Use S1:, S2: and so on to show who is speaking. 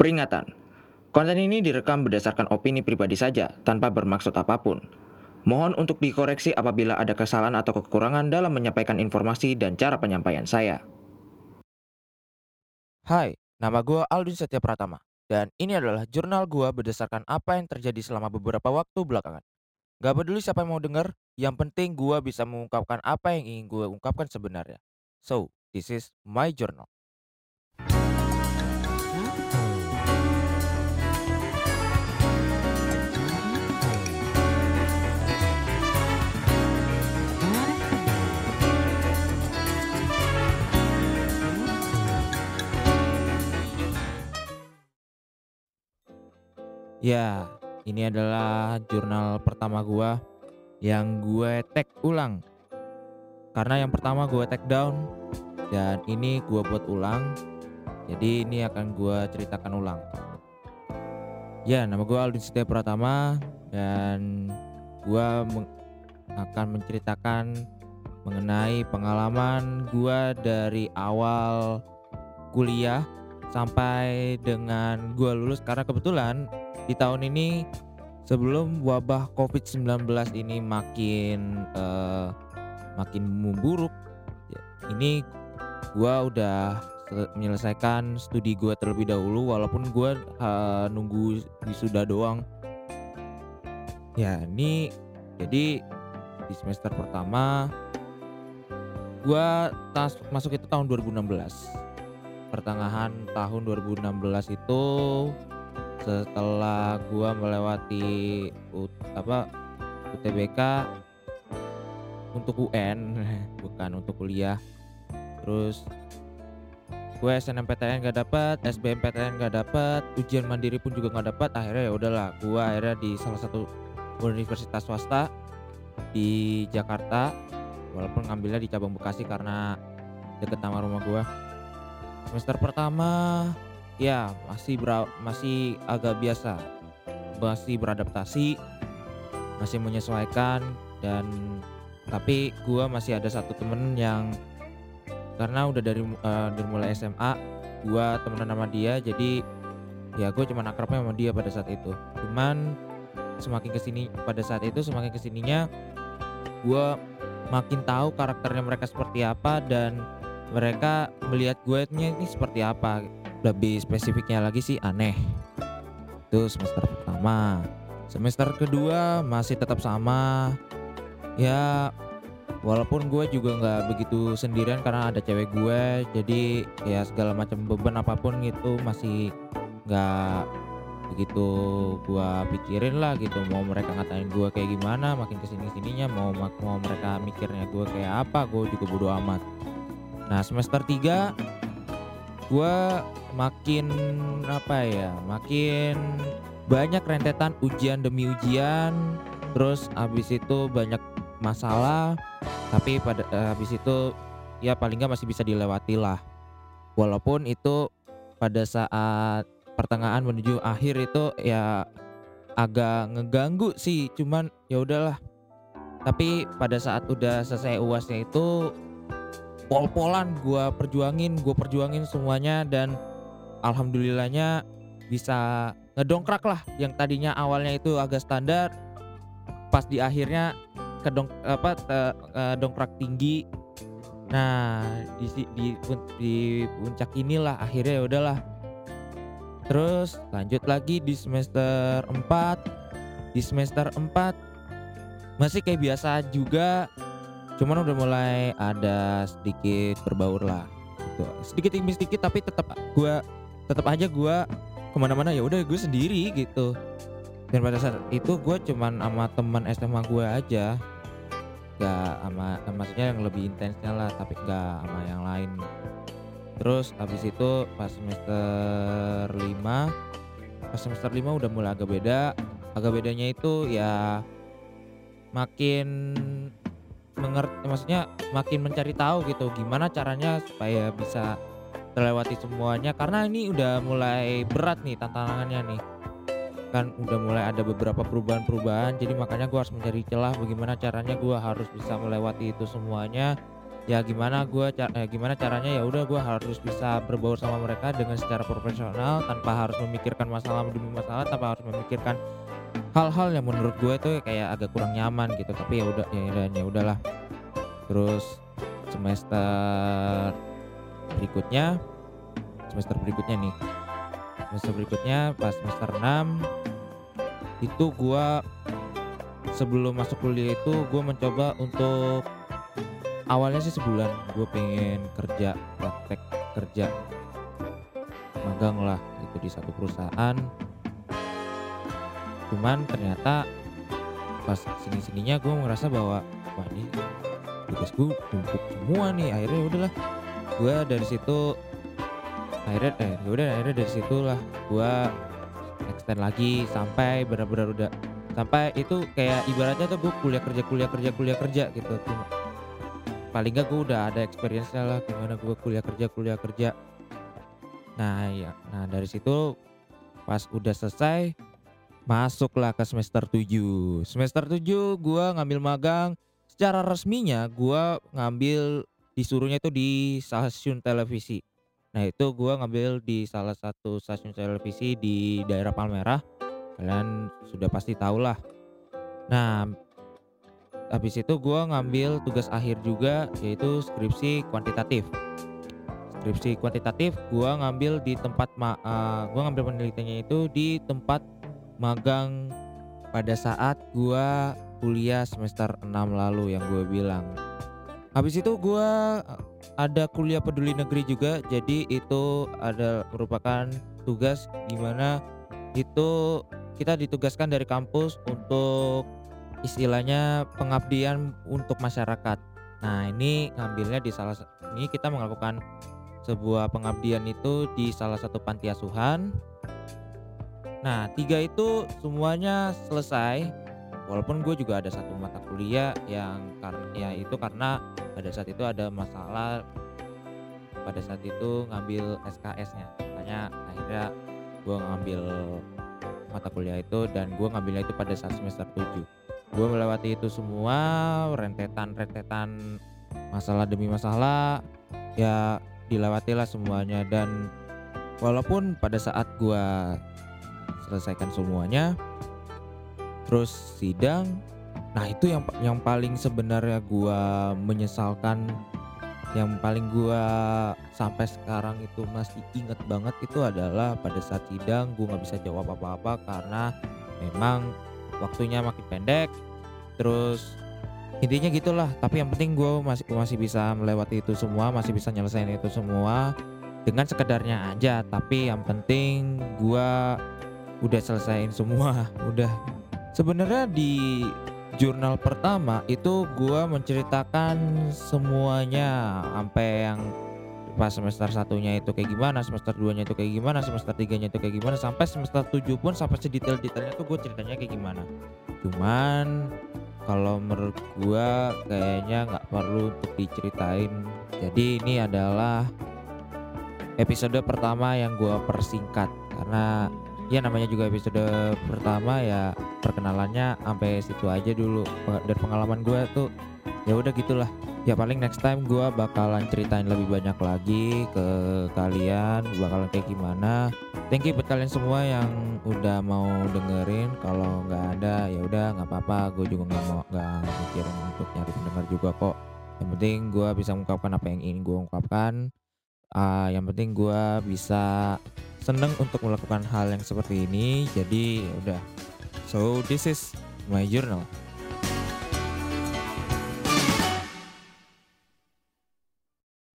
S1: Peringatan, konten ini direkam berdasarkan opini pribadi saja tanpa bermaksud apa pun. Mohon untuk dikoreksi apabila ada kesalahan atau kekurangan dalam menyampaikan informasi dan cara penyampaian saya.
S2: Hai, nama gue Aldin Setia Pratama, dan ini adalah jurnal gue berdasarkan apa yang terjadi selama beberapa waktu belakangan. Gak peduli siapa yang mau denger, yang penting gue bisa mengungkapkan apa yang ingin gue ungkapkan sebenarnya. So, this is my journal. Ya, ini adalah jurnal pertama gua yang gue tag ulang. Karena yang pertama gue take down dan ini gua buat ulang. Jadi ini akan gua ceritakan ulang. Ya, nama gua Aldin Setia Pratama dan gua meng- akan menceritakan mengenai pengalaman gua dari awal kuliah sampai dengan gua lulus karena kebetulan di tahun ini sebelum wabah Covid-19 ini makin eh, makin memburuk ya, ini gua udah menyelesaikan studi gua terlebih dahulu walaupun gua eh, nunggu wisuda doang. Ya ini jadi di semester pertama tas masuk itu tahun 2016 pertengahan tahun 2016 itu setelah gua melewati U- apa UTBK untuk UN bukan untuk kuliah. Terus gue SNMPTN gak dapat SBMPTN gak dapat ujian mandiri pun juga gak dapat akhirnya ya udahlah gua akhirnya di salah satu universitas swasta di Jakarta walaupun ngambilnya di cabang Bekasi karena deket sama rumah gua. Semester pertama ya masih masih agak biasa. Masih beradaptasi masih menyesuaikan dan tapi gua masih ada satu temen yang karena udah dari eh, dari mulai SMA gua temenan sama dia jadi ya gue cuman akrabnya sama dia pada saat itu. Cuman semakin ke sini pada saat itu semakin ke sininya gua makin tahu karakternya mereka seperti apa dan mereka melihat gue ini seperti apa lebih spesifiknya lagi sih aneh. Itu semester pertama. Semester kedua masih tetap sama. Ya walaupun gue juga nggak begitu sendirian karena ada cewek gue jadi ya segala macam beban apa pun itu masih nggak begitu gue pikirin lah gitu mau mereka ngatain gue kayak gimana makin ke sini ke sininya mau mau mereka mikirnya gue kayak apa gue juga bodo amat. Nah semester 3 gue makin apa ya makin banyak rentetan ujian demi ujian terus abis itu banyak masalah tapi pada eh, habis itu ya paling nggak masih bisa dilewati lah. Walaupun itu pada saat pertengahan menuju akhir itu ya agak ngeganggu sih cuman ya udahlah. Tapi pada saat udah selesai uasnya itu pol-polan gua perjuangin gue perjuangin semuanya dan alhamdulillahnya bisa ngedongkrak lah. Yang tadinya awalnya itu agak standar pas di akhirnya kedong apa te- eh, dongkrak tinggi. Nah di di di puncak inilah akhirnya ya udahlah. Terus lanjut lagi di semester 4 di semester 4 masih kayak biasa juga cuman udah mulai ada sedikit berbaur lah gitu. Sedikit demi sedikit tapi tetap gua tetap aja gua ke mana-mana ya udah gue sendiri gitu. Dan pada saat itu gue cuman sama teman SMA gue aja. Gak sama maksudnya yang lebih intensnya lah tapi gak sama yang lain. Terus habis itu pas semester 5 pas semester 5 udah mulai agak beda. Agak bedanya itu ya makin mengerti maksudnya makin mencari tahu gitu gimana caranya supaya bisa terlewati semuanya karena ini udah mulai berat nih tantangannya nih kan udah mulai ada beberapa perubahan-perubahan jadi makanya gua harus mencari celah bagaimana caranya gua harus bisa melewati itu semuanya ya gimana gua ca eee, gimana caranya ya udah gua harus bisa berbaur sama mereka dengan secara profesional tanpa harus memikirkan masalah demi masalah, tanpa harus memikirkan hal-hal yang menurut gue itu kayak agak kurang nyaman gitu. Tapi ya udah ya dan ya udahlah. Terus semester berikutnya semester berikutnya nih, semester berikutnya pas semester 6 itu gua sebelum masuk kuliah itu gue mencoba untuk awalnya sih sebulan gue pengen kerja praktek kerja. Magang lah itu di satu perusahaan. Cuman ternyata pas sini sininya gue ngerasa bahwa wah ini tugas gue numpuk semua nih akhirnya ya udahlah gue dari situ akhirnya eh ya udah akhirnya dari situlah gue extend lagi sampai benar-benar udah sampai itu kayak ibaratnya tuh gue kuliah kerja kuliah kerja kuliah kerja gitu. Cuma paling gak gue udah ada experience lah gimana gue kuliah kerja kuliah kerja. Nah ya nah dari situ pas udah selesai masuklah ke semester 7 semester 7 gue ngambil magang. Secara resminya gue ngambil disuruhnya itu di stasiun televisi. Nah itu gue ngambil di salah satu stasiun televisi di daerah Palmerah. Kalian sudah pasti tahu lah nah habis itu gue ngambil tugas akhir juga yaitu skripsi kuantitatif. Skripsi kuantitatif gue ngambil di tempat ma uh, gue ngambil penelitiannya itu di tempat magang pada saat gue kuliah semester 6 lalu yang gue bilang habis itu gue ada kuliah peduli negeri juga jadi itu ada merupakan tugas gimana itu kita ditugaskan dari kampus untuk istilahnya pengabdian untuk masyarakat nah ini ngambilnya di salah ini kita melakukan sebuah pengabdian itu di salah satu panti asuhan Nah, tiga itu semuanya selesai. Walaupun gue juga ada satu mata kuliah yang karena ya itu karena pada saat itu ada masalah pada saat itu ngambil SKS-nya. Makanya akhirnya gue ngambil mata kuliah itu dan gue ngambilnya itu pada saat semester 7. Gue melewati itu semua rentetan-rentetan masalah demi masalah ya dilewatilah semuanya dan walaupun pada saat gue selesaikan semuanya terus sidang. Nah itu yang yang paling sebenarnya gua menyesalkan yang paling gua sampai sekarang itu masih inget banget itu adalah pada saat sidang gua nggak bisa jawab apa-apa karena memang waktunya makin pendek. Terus intinya gitulah tapi yang penting gue masih masih bisa melewati itu semua masih bisa nyelesain itu semua dengan sekedarnya aja. Tapi yang penting gua udah selesaiin semua udah sebenarnya di jurnal pertama itu gua menceritakan semuanya sampai yang pas semester satunya itu kayak gimana semester 2 nya itu kayak gimana semester 3 nya itu kayak gimana sampai semester 7 pun sampai sedetail-detailnya tuh gue ceritanya kayak gimana. Cuman kalau menurut gua kayaknya nggak perlu untuk diceritain. Jadi ini adalah episode pertama yang gua persingkat karena ya namanya juga episode pertama ya perkenalannya sampai situ aja dulu. Dan pengalaman gue tuh ya udah gitulah. Ya paling next time gue bakalan ceritain lebih banyak lagi ke kalian bakalan kayak gimana. Thank you buat kalian semua yang udah mau dengerin. Kalau nggak ada ya udah nggak apa-apa. Gue juga nggak mau nggak mikirin untuk nyari pendengar juga kok. Yang penting gue bisa mengungkapkan apa yang ingin gue ungkapkan. Uh, yang penting gue bisa seneng untuk melakukan hal yang seperti ini jadi udah. So this is my journal